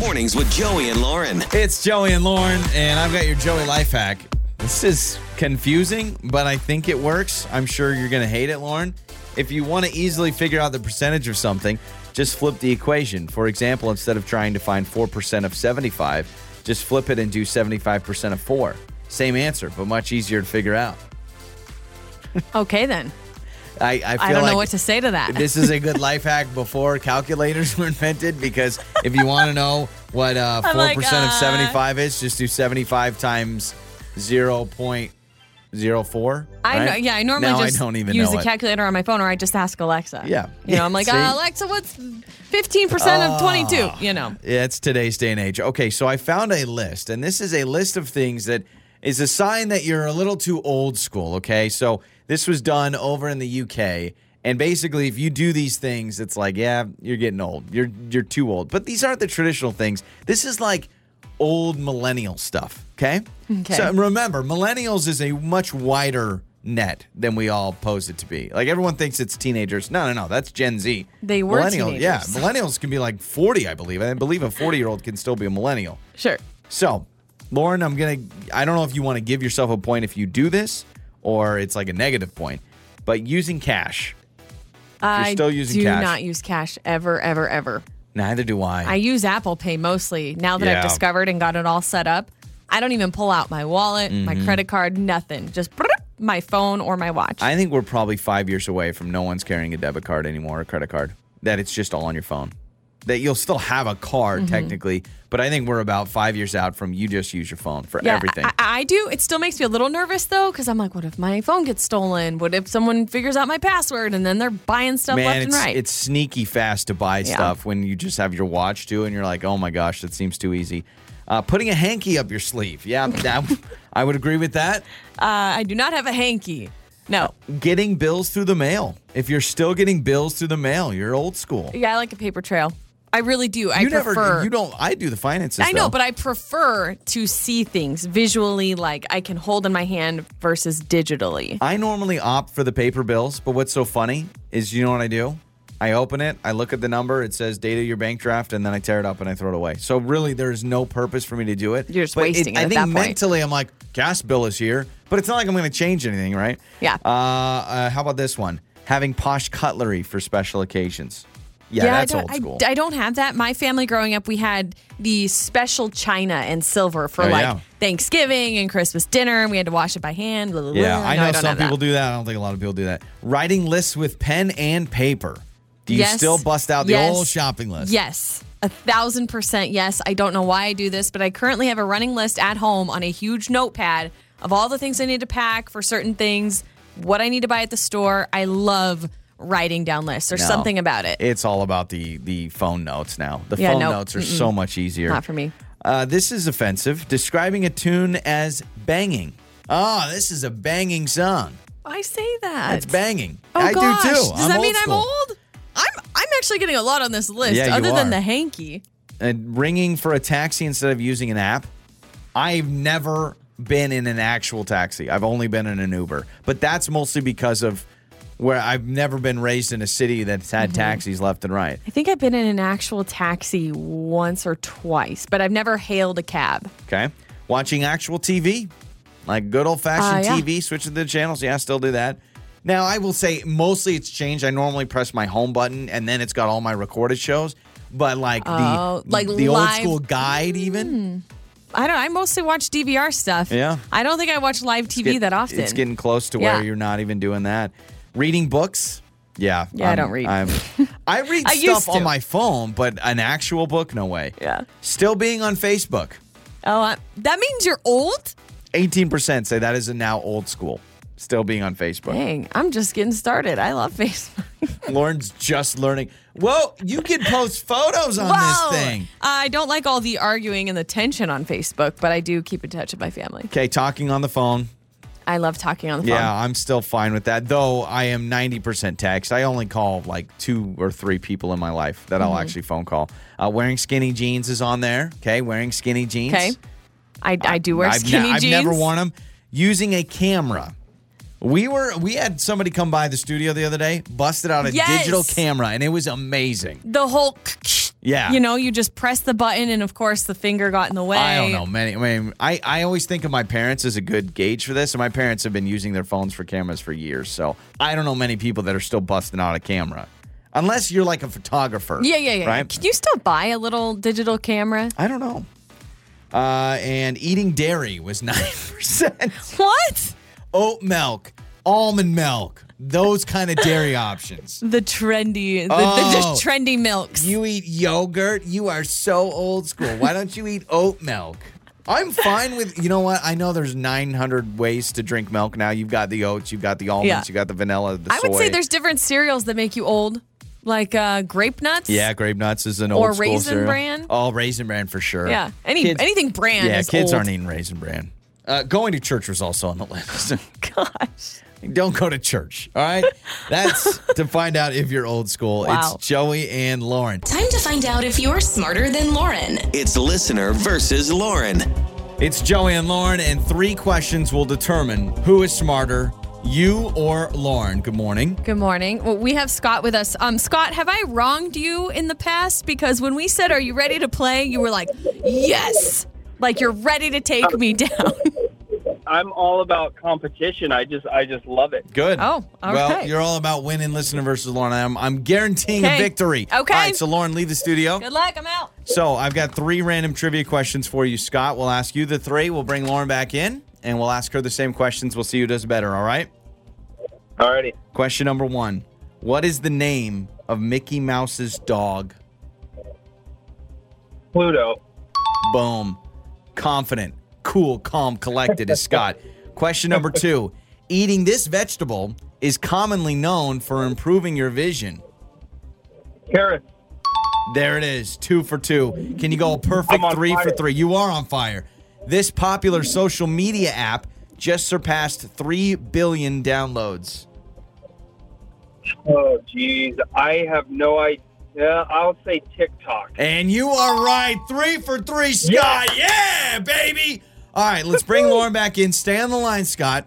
Mornings with Joey and Lauren. It's Joey and Lauren, and I've got your Joey life hack. This is confusing, but I think it works. I'm sure you're going to hate it, Lauren. If you want to easily figure out the percentage of something, just flip the equation. For example, instead of trying to find 4% of 75, just flip it and do 75% of 4. Same answer, but much easier to figure out. okay then. I, I, feel I don't like know what to say to that. this is a good life hack before calculators (laughs) were invented because if you want to know what uh, 4% (laughs) I'm like, of uh, 75 is, just do 75 times 0.04. I know, yeah, I normally now just I don't even use a calculator on my phone, or I just ask Alexa. Yeah. you know, I'm like, uh, Alexa, what's 15 percent of 22? Oh. You know, Yeah, it's today's day and age. Okay, so I found a list, and this is a list of things that is a sign that you're a little too old school. Okay, so this was done over in the UK, and basically, if you do these things, it's like, yeah, you're getting old. You're you're too old. But these aren't the traditional things. This is like old millennial stuff. Okay. Okay. So remember, millennials is a much wider net than we all pose it to be. Like everyone thinks it's teenagers. No, no, no. That's Gen Z. They were millennials. Yeah, (laughs) millennials can be like 40, I believe. I believe a 40 year old can still be a millennial. sure. So, Lauren, I'm going to, I don't know if you want to give yourself a point if you do this or it's like a negative point, but using cash. I still using cash. You do cash. not use cash ever, ever, ever. Neither do I. I use Apple Pay mostly now that Yeah. I've discovered and got it all set up. I don't even pull out my wallet, my Mhm. credit card, nothing. Just my phone or my watch. I think we're probably five years away from no one's carrying a debit card anymore, a credit card. That it's just all on your phone. That you'll still have a car technically, but I think we're about five years out from you just use your phone for Yeah, everything. I, I do. It still makes me a little nervous though, because I'm like, what if my phone gets stolen? What if someone figures out my password and then they're buying stuff Man, left it's and right? it's sneaky fast to buy Yeah. stuff when you just have your watch too, and you're like, oh my gosh, that seems too easy. Uh, putting a hanky up your sleeve, yeah, (laughs) that, I would agree with that. uh, I do not have a hanky. No. Getting bills through the mail. If you're still getting bills through the mail, you're old school. Yeah, I like a paper trail. I really do. I you prefer. never, you don't. I do the finances. I know, though. but I prefer to see things visually, like I can hold in my hand versus digitally. I normally opt for the paper bills, but what's so funny is you know what I do? I open it, I look at the number, it says data your bank draft, and then I tear it up and I throw it away. So really, there's no purpose for me to do it. You're just But wasting it I at think mentally, I'm like, gas bill is here, but it's not like I'm going to change anything, right? Yeah. Uh, uh, how about this one? Having posh cutlery for special occasions. Yeah, that's I old don't, school. I, I don't have that. My family growing up, we had the special china and silver for Oh, like yeah. Thanksgiving and Christmas dinner, and we had to wash it by hand. blah, blah, blah. yeah, I know don't some have that. people do that. I don't think a lot of people do that. Writing lists with pen and paper. Do you Yes. still bust out the Yes. old shopping list? Yes. A thousand percent yes. I don't know why I do this, but I currently have a running list at home on a huge notepad of all the things I need to pack for certain things, what I need to buy at the store. I love writing down lists. There's No. something about it. It's all about the the phone notes now. The Yeah, phone no, notes are so much easier. Not for me. Uh, this is offensive. Describing a tune as banging. Oh, this is a banging song. I say that. It's banging. Oh I gosh. do too. Does I'm that mean school. I'm old? I'm I'm actually getting a lot on this list, Yeah, other than the hanky. And ringing for a taxi instead of using an app. I've never been in an actual taxi. I've only been in an Uber, but that's mostly because of where I've never been raised in a city that's had Mm-hmm. taxis left and right. I think I've been in an actual taxi once or twice, but I've never hailed a cab. Okay. Watching actual TV, like good old fashioned Uh, yeah. TV, switching the channels. Yeah, I still do that. Now, I will say mostly it's changed. I normally press my home button and then it's got all my recorded shows. But like Oh, the like the old live- Hmm. school guide, even I don't. I mostly watch DVR stuff. Yeah. I don't think I watch live TV Get- that often. It's getting close to Yeah. where you're not even doing that. Reading books, yeah, Yeah, I I'm- don't read. I'm, (laughs) I read I stuff on my phone, but an actual book, no way. Yeah. Still being on Facebook. oh, I, that means you're old. 18% say that is now old school. Still being on Facebook. Dang, I'm just getting started. I love Facebook. (laughs) Lauren's just learning. Whoa, you can post photos on Whoa. this thing. I don't like all the arguing and the tension on Facebook, but I do keep in touch with my family. Okay, talking on the phone. I love talking on the phone. Yeah, I'm still fine with that. Though I am 90% text. I only call like two or three people in my life that Mm-hmm. I'll actually phone call. Uh, wearing skinny jeans is on there. Okay, wearing skinny jeans. Okay. I, I do wear I've, ne- skinny I've never worn them. Using a camera. We were we had somebody come by the studio the other day, busted out a Yes. digital camera, and it was amazing. the whole. Yeah. You know, you just press the button, and of course, the finger got in the way. I don't know. Many. I mean, I, I always think of my parents as a good gauge for this, and my parents have been using their phones for cameras for years. So I don't know many people that are still busting out a camera, unless you're like a photographer. Yeah, yeah, yeah. Right. Can you still buy a little digital camera? I don't know. Uh, and eating dairy was (laughs) nine percent. What? Oat milk, almond milk, those kind of dairy (laughs) options. The trendy, the, the Oh. just trendy milks. You eat yogurt. You are so old school. Why don't you eat oat milk? I'm fine with, you know what? I know there's 900 ways to drink milk now. You've got the oats, you've got the almonds, Yeah. you got the vanilla, the I soy. would say there's different cereals that make you old, like uh, grape nuts. Yeah, Grape Nuts is an Or old Raisin cereal. Bran. Oh, Raisin Bran for sure. Yeah. Any Kids- anything brand. Yeah, kids old. aren't eating Raisin Bran. Uh, going to church was also on the list. (laughs) (laughs) Gosh. Don't go to church. All right. (laughs) That's to find out if you're old school. Wow. It's Joey and Lauren. Time to find out if you're smarter than Lauren. It's listener versus Lauren. It's Joey and Lauren, and three questions will determine who is smarter, you or Lauren. Good morning. Good morning. Well, we have Scott with us. Um, Scott, have I wronged you in the past? Because when we said, "Are you ready to play?" you were like, "Yes." Like you're ready to take me down. (laughs) I'm all about competition. I just I just love it. Good. Oh, Well, okay. you're all about winning, listener versus Lauren. I'm, I'm guaranteeing a victory. Okay. All right, so Lauren, leave the studio. Good luck. I'm out. So I've got three random trivia questions for you, Scott. We'll ask you the three. We'll bring Lauren back in, and we'll ask her the same questions. We'll see who does better. All right. Alrighty. Question number one: What is the name of Mickey Mouse's dog? Pluto. Boom. Confident, cool, calm, collected is Scott. Question number two Eating this vegetable is commonly known for improving your vision. Carrots. There it is, two for two. Can you go a perfect three for three? You are on fire. This popular social media app just surpassed 3 billion downloads. Oh, geez. I have no idea. I'll say TikTok. And you are right. Three for three, Scott. Yeah, baby. All right, let's bring Lauren back in. Stay on the line, Scott.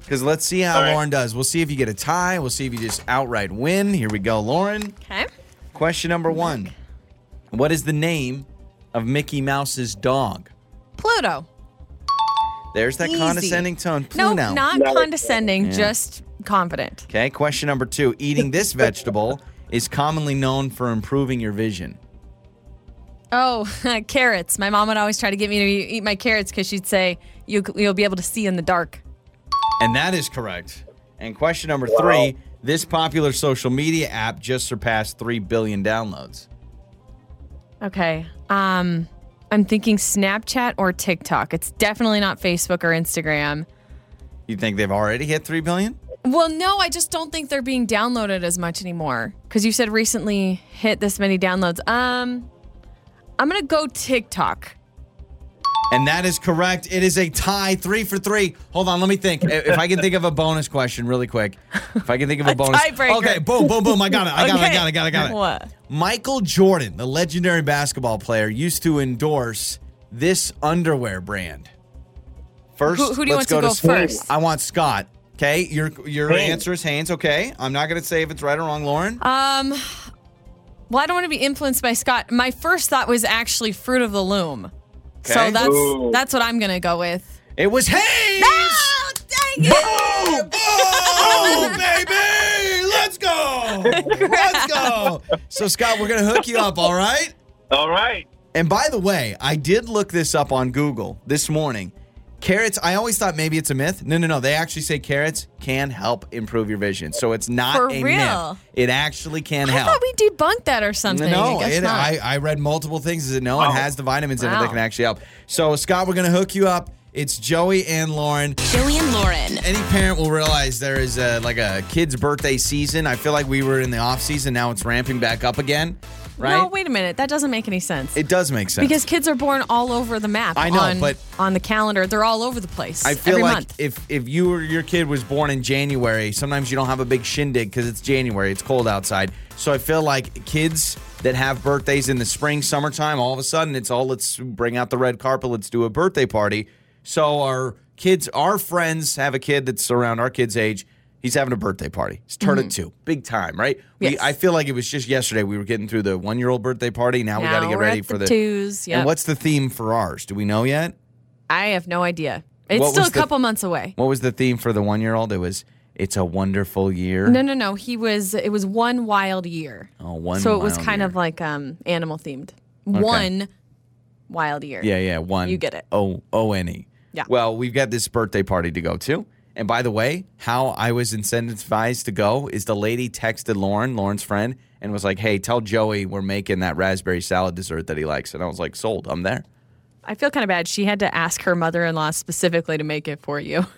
Because let's see how All right. Lauren does. We'll see if you get a tie. We'll see if you just outright win. Here we go, Lauren. Okay. Question number one What is the name of Mickey Mouse's dog? Pluto. There's that Easy. condescending tone. No, Pluto. not No. condescending, Yeah. just confident. Okay, question number two. Eating this (laughs) vegetable is commonly known for improving your vision. Oh, (laughs) carrots. My mom would always try to get me to eat my carrots because she'd say you, you'll be able to see in the dark. And that is correct. And question number three this popular social media app just surpassed 3 billion downloads. Okay. Um, I'm thinking Snapchat or TikTok. It's definitely not Facebook or Instagram. You think they've already hit 3 billion? Well, no, I just don't think they're being downloaded as much anymore. Because you said recently hit this many downloads. Um, I'm gonna go TikTok. And that is correct. It is a tie, three for three. Hold on, let me think. If I can think of a bonus question really quick. If I can think of a, (laughs) A bonus. tiebreaker. Okay, boom, boom, boom. I got it. I got it. I got it. I got it. I got it. What? Michael Jordan, the legendary basketball player, used to endorse this underwear brand. First, Who- who do you let's want to go go Scott. first? I want Scott. Okay, your your Hanes. answer is Hanes. Okay, I'm not going to say if it's right or wrong, Lauren. Um, well, I don't want to be influenced by Scott. My first thought was actually Fruit of the Loom. Okay. So that's Ooh. that's what I'm gonna go with. It was Hanes. Oh, dang it! Boom! Oh, (laughs) baby! Let's go! Let's go! So, Scott, we're going to hook you up, all right? All right. And by the way, I did look this up on Google this morning. Carrots, I always thought maybe it's a myth. No, no, no. They actually say carrots can help improve your vision. So it's not For a real? myth. It actually can help. I help. thought we debunked that or something. No, I guess it, not. I, I read multiple things. Is it no? It has the vitamins in it that can actually help. So, Scott, we're going to hook you up. It's Joey and Lauren. Joey and Lauren. Any parent will realize there is a, like a kid's birthday season. I feel like we were in the off season. Now it's ramping back up again, right? No, wait a minute. That doesn't make any sense. It does make sense. because kids are born all over the map. I know, on, but- on the calendar, they're all over the place. I feel every like month. if if you or your kid was born in January, sometimes you don't have a big shindig because it's January. It's cold outside. So I feel like kids that have birthdays in the spring, summertime, all of a sudden it's all let's bring out the red carpet. Let's do a birthday party. So our kids, our friends have a kid that's around our kid's age. He's having a birthday party. He's turned it two, big time, right? We, Mm-hmm. I feel like it was just yesterday we were getting through the one year old birthday party. Now, we got to get ready for the twos, And what's the theme for ours? Do we know yet? I have no idea. It's What still a the- couple months away. What was the theme for the one year old? It was it's a wonderful year. No, no, no. He was. It was one wild year. Oh, one. so it was kind year. of like um animal themed. One wild year. Yeah, yeah, one. You get it. O O N E. Yeah. Well, we've got this birthday party to go to. And by the way, how I was incentivized to go is the lady texted Lauren, Lauren's friend, and was like, "Hey, tell Joey we're making that raspberry salad dessert that he likes." And I was like, "Sold. I'm there." I feel kind of bad. She had to ask her mother-in-law specifically to make it for you. (laughs)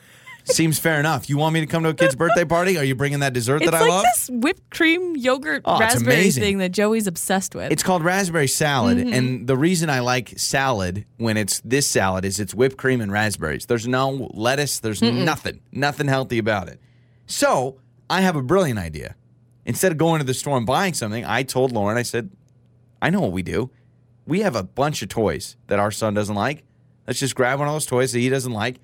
Seems fair enough. You want me to come to a kid's birthday party? Are you bringing that dessert It's that I like love? this whipped cream yogurt Oh, it's raspberry amazing. thing that Joey's obsessed with. It's called raspberry salad, Mm-hmm. and the reason I like salad when it's this salad is it's whipped cream and raspberries. There's no lettuce. There's nothing, nothing healthy about it. So I have a brilliant idea. Instead of going to the store and buying something, I told Lauren, I said, I know what we do. We have a bunch of toys that our son doesn't like. Let's just grab one of those toys that he doesn't like,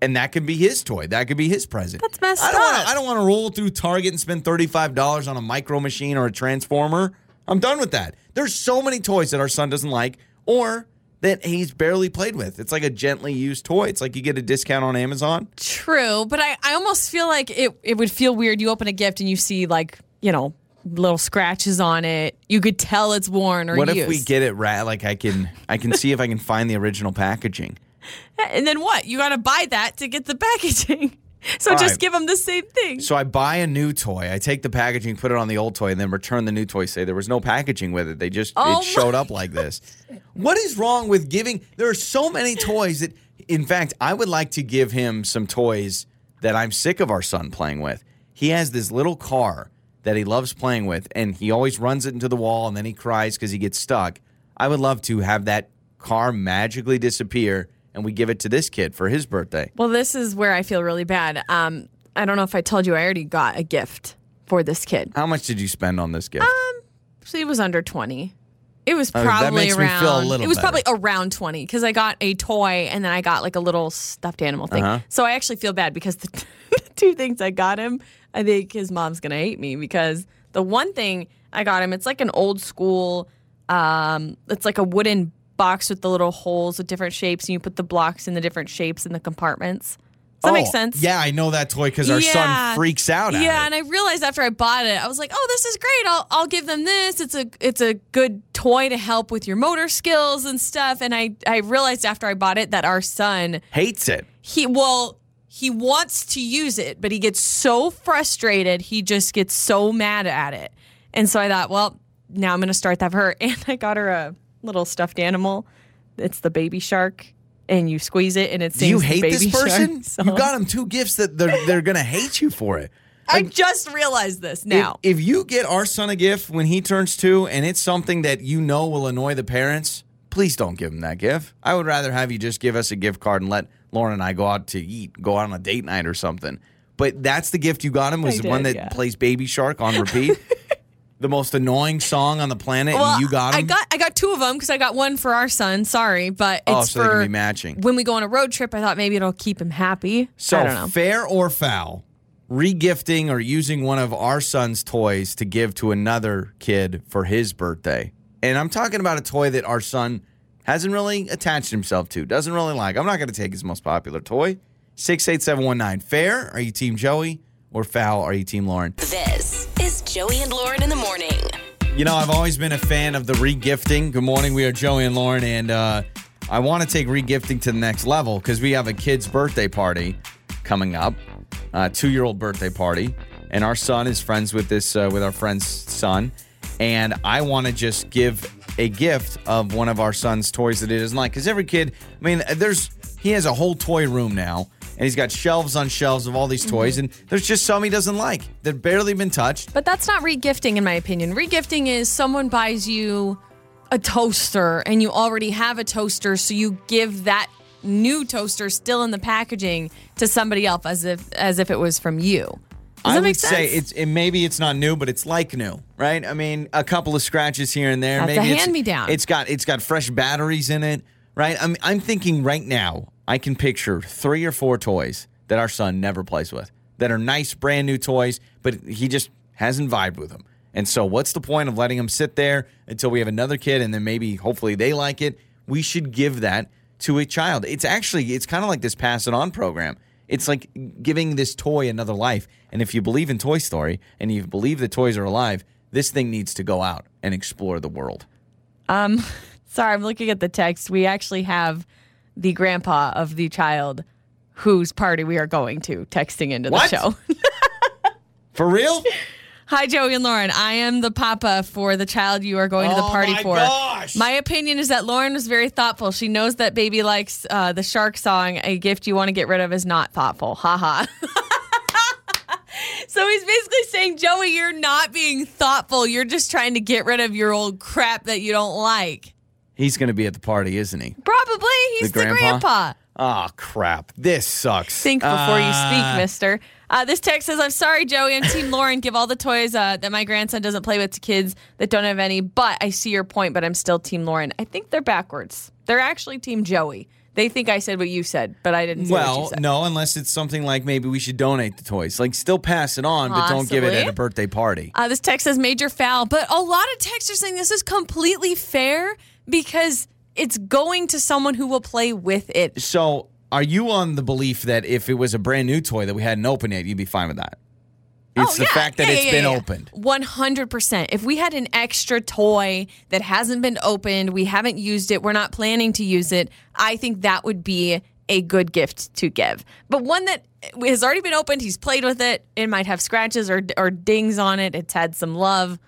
and that could be his toy. That could be his present. That's messed I don't wanna- up. I don't want to roll through Target and spend thirty-five dollars on a micro machine or a transformer. I'm done with that. There's so many toys that our son doesn't like, or that he's barely played with. It's like a gently used toy. It's like you get a discount on Amazon. True, but I, I almost feel like it, it would feel weird. You open a gift and you see like, you know, little scratches on it. You could tell it's worn or what used. if we get it right? Like I can, I can see if I can find the original packaging. And then what? You got to buy that to get the packaging. (laughs) So All just right. give them the same thing. So I buy a new toy. I take the packaging, put it on the old toy, and then return the new toy. Say there was no packaging with it. They just Oh it showed up like this. (laughs) What is wrong with giving? There are so many toys that, in fact, I would like to give him some toys that I'm sick of our son playing with. He has this little car that he loves playing with, and he always runs it into the wall, and then he cries because he gets stuck. I would love to have that car magically disappear, and we give it to this kid for his birthday. Well, this is where I feel really bad. Um, I don't know if I told you I already got a gift for this kid. How much did you spend on this gift? So he was under 20. It was Oh, that probably makes me around. feel a little it was better. probably around 20 because I got a toy and then I got like a little stuffed animal thing. Uh-huh. So I actually feel bad because (laughs) the two things I got him, I think his mom's going to hate me because the one thing I got him, it's like an old school, um, it's like a wooden box with the little holes with different shapes and you put the blocks in the different shapes in the compartments. Does that make Oh, sense? Yeah, I know that toy because our Yeah. son freaks out at Yeah, it. and I realized after I bought it, I was like, "Oh, this is great. I'll I'll give them this. It's a it's a good toy to help with your motor skills and stuff." And I I realized after I bought it that our son Hates it. he well he wants to use it, but he gets so frustrated. He just gets so mad at it. And so I thought, well, now I'm going to start that for her. (laughs) And I got her a little stuffed animal. It's the baby shark, and you squeeze it, and it sings Do you hate this Baby Shark person? song. (laughs) You got him two gifts that they're they're gonna hate you for it. I just realized this now. If, if you get our son a gift when he turns two and it's something that you know will annoy the parents, please don't give him that gift. I would rather have you just give us a gift card and let Lauren and I go out to eat, go out on a date night or something. But that's the gift you got him was I the one that yeah. plays Baby Shark on repeat. (laughs) the most annoying song on the planet, and you got him. I got I got two of them because I got one for our son. Sorry, but oh, it's Oh, so they for can be matching. when we go on a road trip. I thought maybe it'll keep him happy. So I don't know. fair or foul, regifting or using one of our son's toys to give to another kid for his birthday. And I'm talking about a toy that our son hasn't really attached himself to, doesn't really like. I'm not going to take his most popular toy. 68719. Fair? Are you team Joey? Or foul? Are you team Lauren? This is Joey and Lauren in the morning. You know, I've always been a fan of the regifting. Good morning. We are Joey and Lauren, and uh, I want to take regifting to the next level because we have a kid's birthday party coming up, a two-year-old birthday party, and our son is friends with this uh, with our friend's son, and I want to just give a gift of one of our son's toys that he doesn't like because every kid, I mean, there's he has a whole toy room now. And he's got shelves on shelves of all these mm-hmm. toys, and there's just some he doesn't like that barely been touched. But that's not regifting, in my opinion. Regifting is someone buys you a toaster and you already have a toaster, so you give that new toaster still in the packaging to somebody else as if as if it was from you. Does I that would sense? say it's it, maybe it's not new, but it's like new, right? I mean, a couple of scratches here and there. That's a maybe it's- hand-me-down. It's got it's got fresh batteries in it, right? I'm I'm thinking right now. I can picture three or four toys that our son never plays with that are nice, brand new toys, but he just hasn't vibed with them. And so, what's the point of letting them sit there until we have another kid, and then maybe hopefully they like it? We should give that to a child. It's actually it's kind of like this pass it on program. It's like giving this toy another life. And if you believe in Toy Story and you believe the toys are alive, this thing needs to go out and explore the world. Um, (laughs) sorry, I'm looking at the text. We actually have the grandpa of the child whose party we are going to texting into the What? show. (laughs) For real? Hi, Joey and Lauren. I am the papa for the child you are going to the Oh party my for. gosh. My opinion is that Lauren was very thoughtful. She knows that baby likes uh, the shark song. A gift you want to get rid of is not thoughtful. Ha ha. (laughs) so he's basically saying, Joey, you're not being thoughtful. You're just trying to get rid of your old crap that you don't like. He's going to be at the party, isn't he? Probably. He's the, grandpa. Oh, crap. This sucks. Think before you Uh, speak, mister. Uh, this text says, I'm sorry, Joey. I'm Team Lauren. Give all the toys uh, that my grandson doesn't play with to kids that don't have any. But I see your point, but I'm still Team Lauren. I think they're backwards. They're actually Team Joey. They think I said what you said, but I didn't say what you Well, no, unless it's something like maybe we should donate the toys. Like, still pass it on, but don't give it at a birthday party. Uh, this text says major foul, but a lot of texts are saying this is completely fair because it's going to someone who will play with it. So, are you on the belief that if it was a brand new toy that we hadn't opened yet, you'd be fine with that? Oh, it's Oh, the yeah. fact that Yeah, it's yeah, been opened. 100%. If we had an extra toy that hasn't been opened, we haven't used it, we're not planning to use it, I think that would be a good gift to give. But one that has already been opened, he's played with it, it might have scratches or, or dings on it, it's had some love.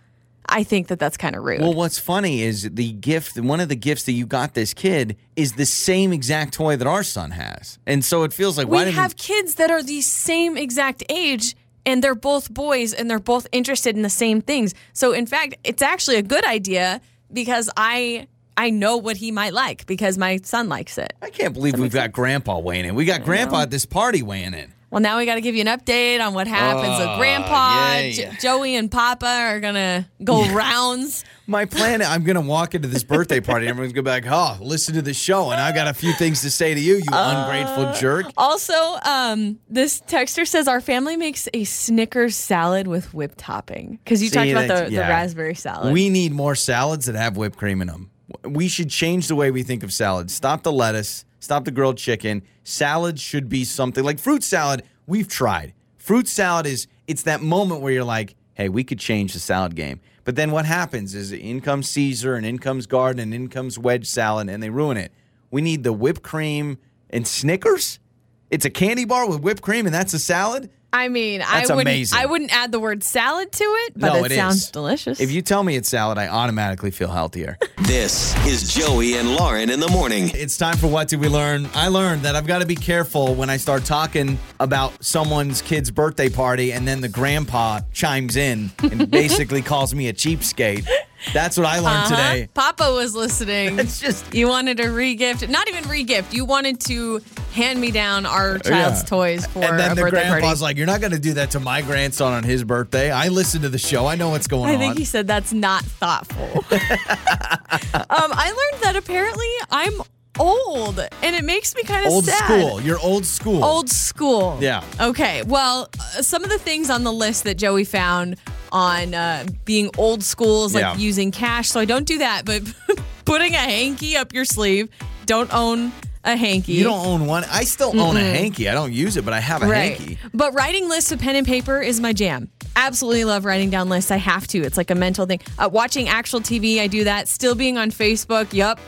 I think that that's kind of rude. Well, what's funny is the gift, one of the gifts that you got this kid is the same exact toy that our son has. And so it feels like, we why didn't have kids that are the same exact age and they're both boys and they're both interested in the same things. So in fact, it's actually a good idea because I I know what he might like because my son likes it. I can't believe we've got grandpa weighing in. We got grandpa at this party weighing in. Well, now we got to give you an update on what happens. so Grandpa, yay. J- Joey, and Papa are gonna go rounds. (laughs) My plan, I'm going to walk into this birthday party. and Everyone's going to be like, oh, listen to the show. And I got a few things to say to you, you ungrateful jerk. Also, um, this texter says our family makes a Snickers salad with whipped topping because you See, talked about that's- the, yeah. the raspberry salad. We need more salads that have whipped cream in them. We should change the way we think of salads. Stop the lettuce, stop the grilled chicken. Salad should be something like fruit salad. We've tried. Fruit salad is it's that moment where you're like, hey, we could change the salad game. But then what happens is in comes Caesar and in comes garden and in comes wedge salad and they ruin it. We need the whipped cream and Snickers. It's a candy bar with whipped cream and that's a salad. I mean, That's I wouldn't. amazing. I wouldn't add the word salad to it, but no, it, it sounds delicious. If you tell me it's salad, I automatically feel healthier. (laughs) This is Joey and Lauren in the morning. It's time for What Did We Learn? I learned that I've got to be careful when I start talking about someone's kid's birthday party and then the grandpa chimes in and (laughs) basically calls me a cheapskate. That's what I learned Uh-huh. today. Papa was listening. (laughs) It's just you wanted to regift, not even regift. You wanted to hand me down our child's Yeah. toys for and then a the birthday grandpa's party. like, You're not going to do that to my grandson on his birthday. I listen to the show. I know what's going on. I on. think he said that's not thoughtful. (laughs) um, I learned that apparently I'm old, and it makes me kind of old sad. school. You're old school. Old school. Yeah. Okay. Well, uh, some of the things on the list that Joey found on uh, being old school like Yeah. using cash. So I don't do that, but (laughs) putting a hanky up your sleeve. Don't own a hanky. You don't own one. I still own a hanky. I don't use it, but I have a Right. hanky. But writing lists with pen and paper is my jam. Absolutely love writing down lists. I have to. It's like a mental thing. Uh, watching actual TV, I do that. Still being on Facebook, yup.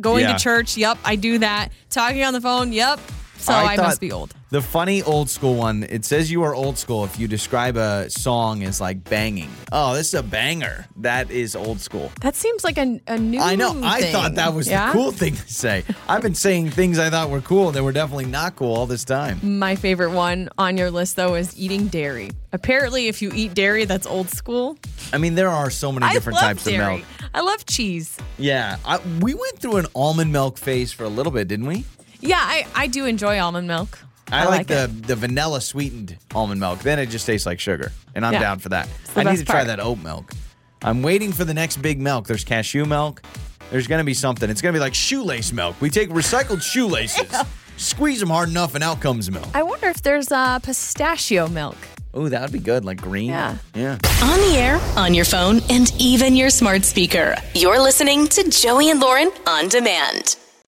Going Yeah. to church, yup, I do that. Talking on the phone, yup. So I I, must be old. The funny old school one, it says you are old school if you describe a song as like banging. Oh, this is a banger. That is old school. That seems like a, a new I know. I thought that was Yeah? the cool thing to say. I've been saying things I thought were cool that were definitely not cool all this time. My favorite one on your list, though, is eating dairy. Apparently, if you eat dairy, that's old school. I mean, there are so many different types dairy. of milk. I love cheese. Yeah. I, we went through an almond milk phase for a little bit, didn't we? Yeah, I, I do enjoy almond milk. I, like, the, it. the vanilla sweetened almond milk. Then it just tastes like sugar. And I'm Yeah. down for that. I need best to try that oat milk. I'm waiting for the next big milk. There's cashew milk. There's going to be something. It's going to be like shoelace milk. We take recycled shoelaces, (laughs) squeeze them hard enough, and out comes milk. I wonder if there's uh, pistachio milk. Oh, that would be good. Like green. Yeah. Yeah. On the air, on your phone, and even your smart speaker. You're listening to Joey and Lauren on demand.